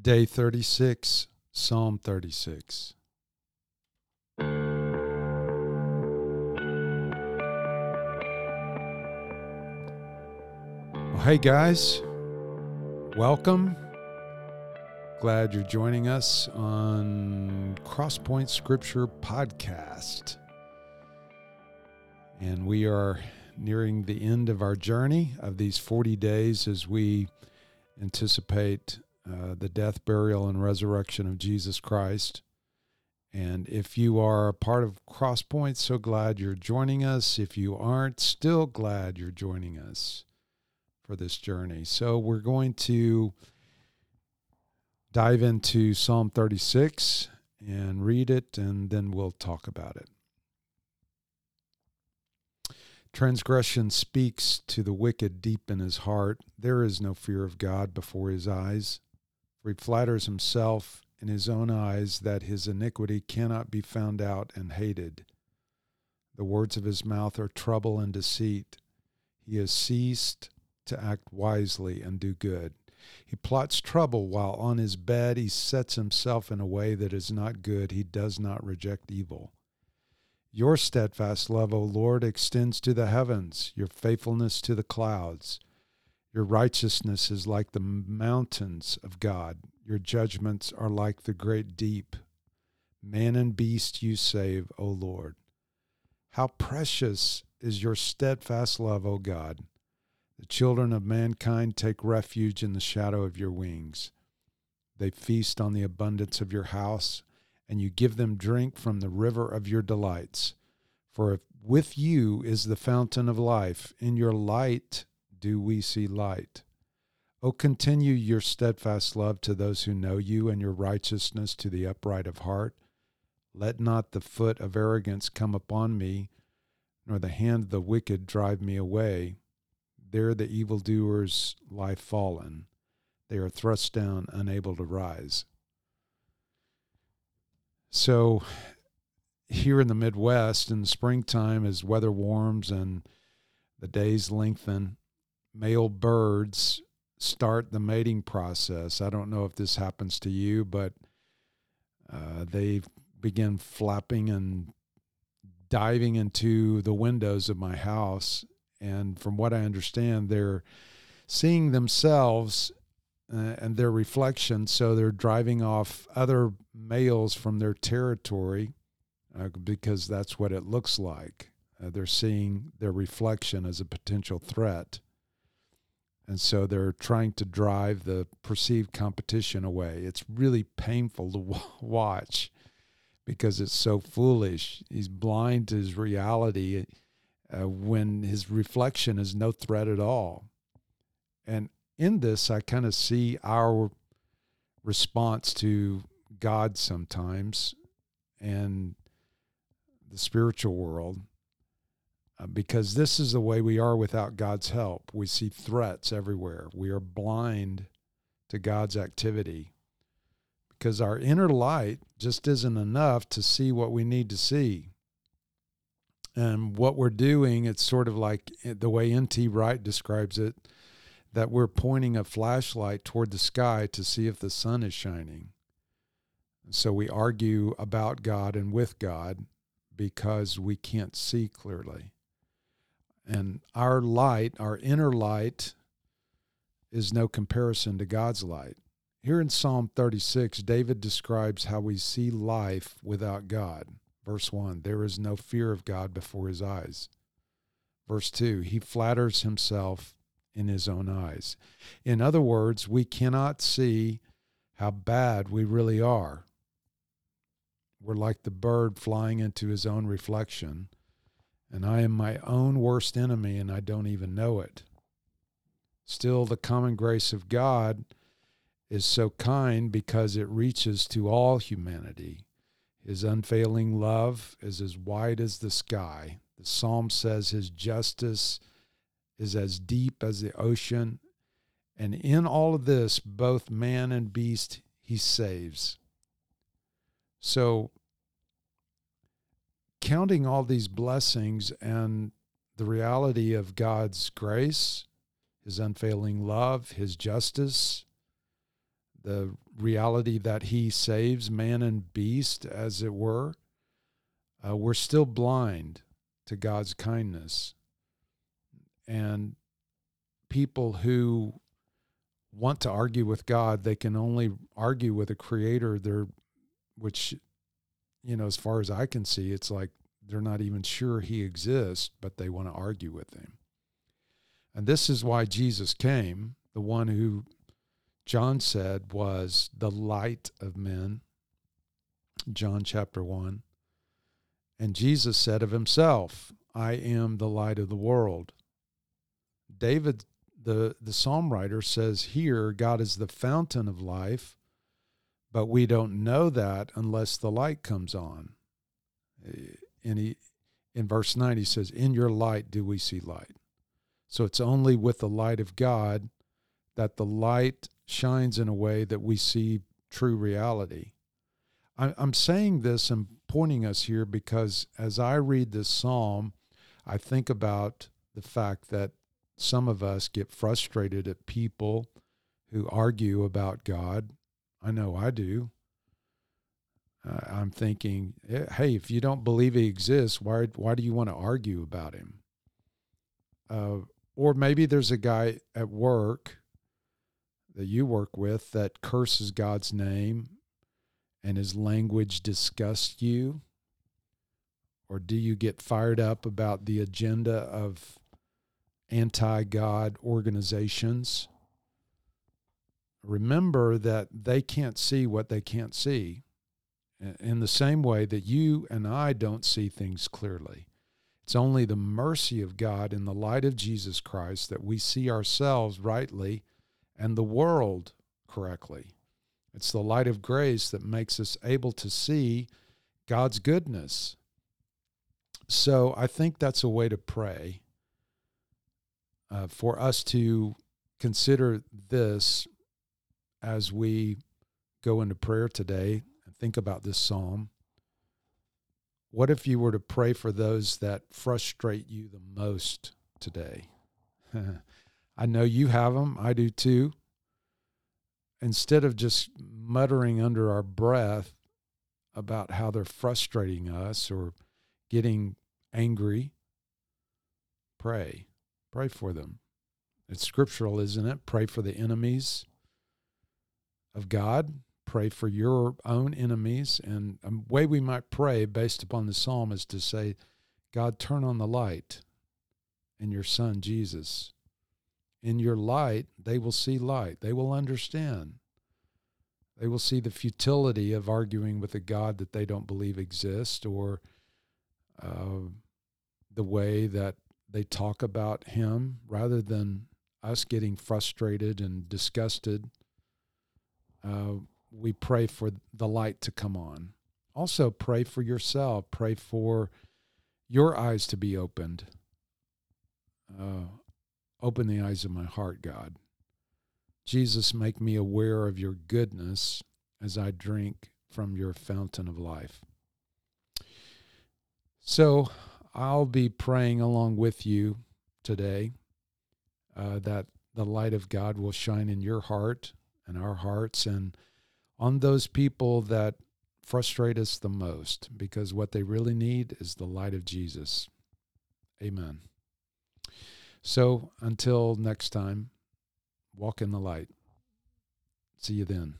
Day 36, Psalm 36. Well, hey guys, welcome. Glad you're joining us on Crosspoint Scripture Podcast. And we are nearing the end of our journey of these 40 days as we anticipate uh, the death, burial, and resurrection of Jesus Christ. And if you are a part of Crosspoint, so glad you're joining us. If you aren't, still glad you're joining us for this journey. So we're going to dive into Psalm 36 and read it, and then we'll talk about it. Transgression speaks to the wicked deep in his heart. There is no fear of God before his eyes for he flatters himself in his own eyes that his iniquity cannot be found out and hated. The words of his mouth are trouble and deceit. He has ceased to act wisely and do good. He plots trouble while on his bed he sets himself in a way that is not good. He does not reject evil. Your steadfast love, O Lord, extends to the heavens, your faithfulness to the clouds. Your righteousness is like the mountains of God. Your judgments are like the great deep. Man and beast you save, O Lord. How precious is your steadfast love, O God. The children of mankind take refuge in the shadow of your wings. They feast on the abundance of your house, and you give them drink from the river of your delights. For with you is the fountain of life. In your light do we see light. O continue your steadfast love to those who know you, and your righteousness to the upright of heart. Let not the foot of arrogance come upon me, nor the hand of the wicked drive me away. There the evildoers lie fallen. They are thrust down, unable to rise. So, here in the Midwest, in the springtime, as weather warms and the days lengthen, male birds start the mating process. I don't know if this happens to you, but uh, they begin flapping and diving into the windows of my house. And from what I understand, they're seeing themselves uh, and their reflection. So they're driving off other males from their territory uh, because that's what it looks like. Uh, they're seeing their reflection as a potential threat. And so they're trying to drive the perceived competition away. It's really painful to watch because it's so foolish. He's blind to his reality uh, when his reflection is no threat at all. And in this, I kind of see our response to God sometimes and the spiritual world Uh, because this is the way we are without God's help. We see threats everywhere. We are blind to God's activity because our inner light just isn't enough to see what we need to see. And what we're doing, it's sort of like eh, the way N.T. Wright describes it that we're pointing a flashlight toward the sky to see if the sun is shining. So we argue about God and with God because we can't see clearly. And our light, our inner light, is no comparison to God's light. Here in Psalm 36, David describes how we see life without God. Verse 1 There is no fear of God before his eyes. Verse 2 He flatters himself in his own eyes. In other words, we cannot see how bad we really are. We're like the bird flying into his own reflection and I am my own worst enemy and I don't even know it. Still, the common grace of God is so kind because it reaches to all humanity. His unfailing love is as wide as the sky. The psalm says his justice is as deep as the ocean. And in all of this, both man and beast, he saves. So counting all these blessings and the reality of God's grace, His unfailing love, His justice, the reality that he saves man and beast, as it were, uh, we're still blind to God's kindness. And people who want to argue with God, they can only argue with a creator there which you know, as far as I can see, it's like they're not even sure he exists, but they want to argue with him. And this is why Jesus came, the one who John said was the light of men. John chapter 1. And Jesus said of himself, I am the light of the world. David, the, the psalm writer, says here, God is the fountain of life, but we don't know that unless the light comes on. And he, in verse 9, he says, In your light do we see light. So it's only with the light of God that the light shines in a way that we see true reality. I'm saying this and pointing us here because as I read this psalm, I think about the fact that some of us get frustrated at people who argue about God. I know I do. Uh, I'm thinking, eh, hey, if you don't believe he exists, why why do you want to argue about him? Uh, or maybe there's a guy at work that you work with that curses God's name and his language disgusts you? Or do you get fired up about the agenda of anti God organizations? Remember that they can't see what they can't see in the same way that you and I don't see things clearly. It's only the mercy of God in the light of Jesus Christ that we see ourselves rightly and the world correctly. It's the light of grace that makes us able to see God's goodness. So I think that's a way to pray uh, for us to consider this as we go into prayer today think about this psalm. What if you were to pray for those that frustrate you the most today? I know you have them. I do too. Instead of just muttering under our breath about how they're frustrating us or getting angry, pray. Pray for them. It's scriptural, isn't it? Pray for the enemies of God. Pray for your own enemies. And a way we might pray based upon the psalm is to say, God, turn on the light in your son Jesus in your light, they will see light. They will understand. They will see the futility of arguing with a God that they don't believe exists or uh, the way that they talk about Him rather than us getting frustrated and disgusted. Uh, we pray for the light to come on. Also, pray for yourself. Pray for your eyes to be opened. Uh, Open the eyes of my heart, God. Jesus, make me aware of your goodness as I drink from your fountain of life. So I'll be praying along with you today uh, that the light of God will shine in your heart and our hearts and on those people that frustrate us the most because what they really need is the light of Jesus. Amen. So until next time, walk in the light. See you then.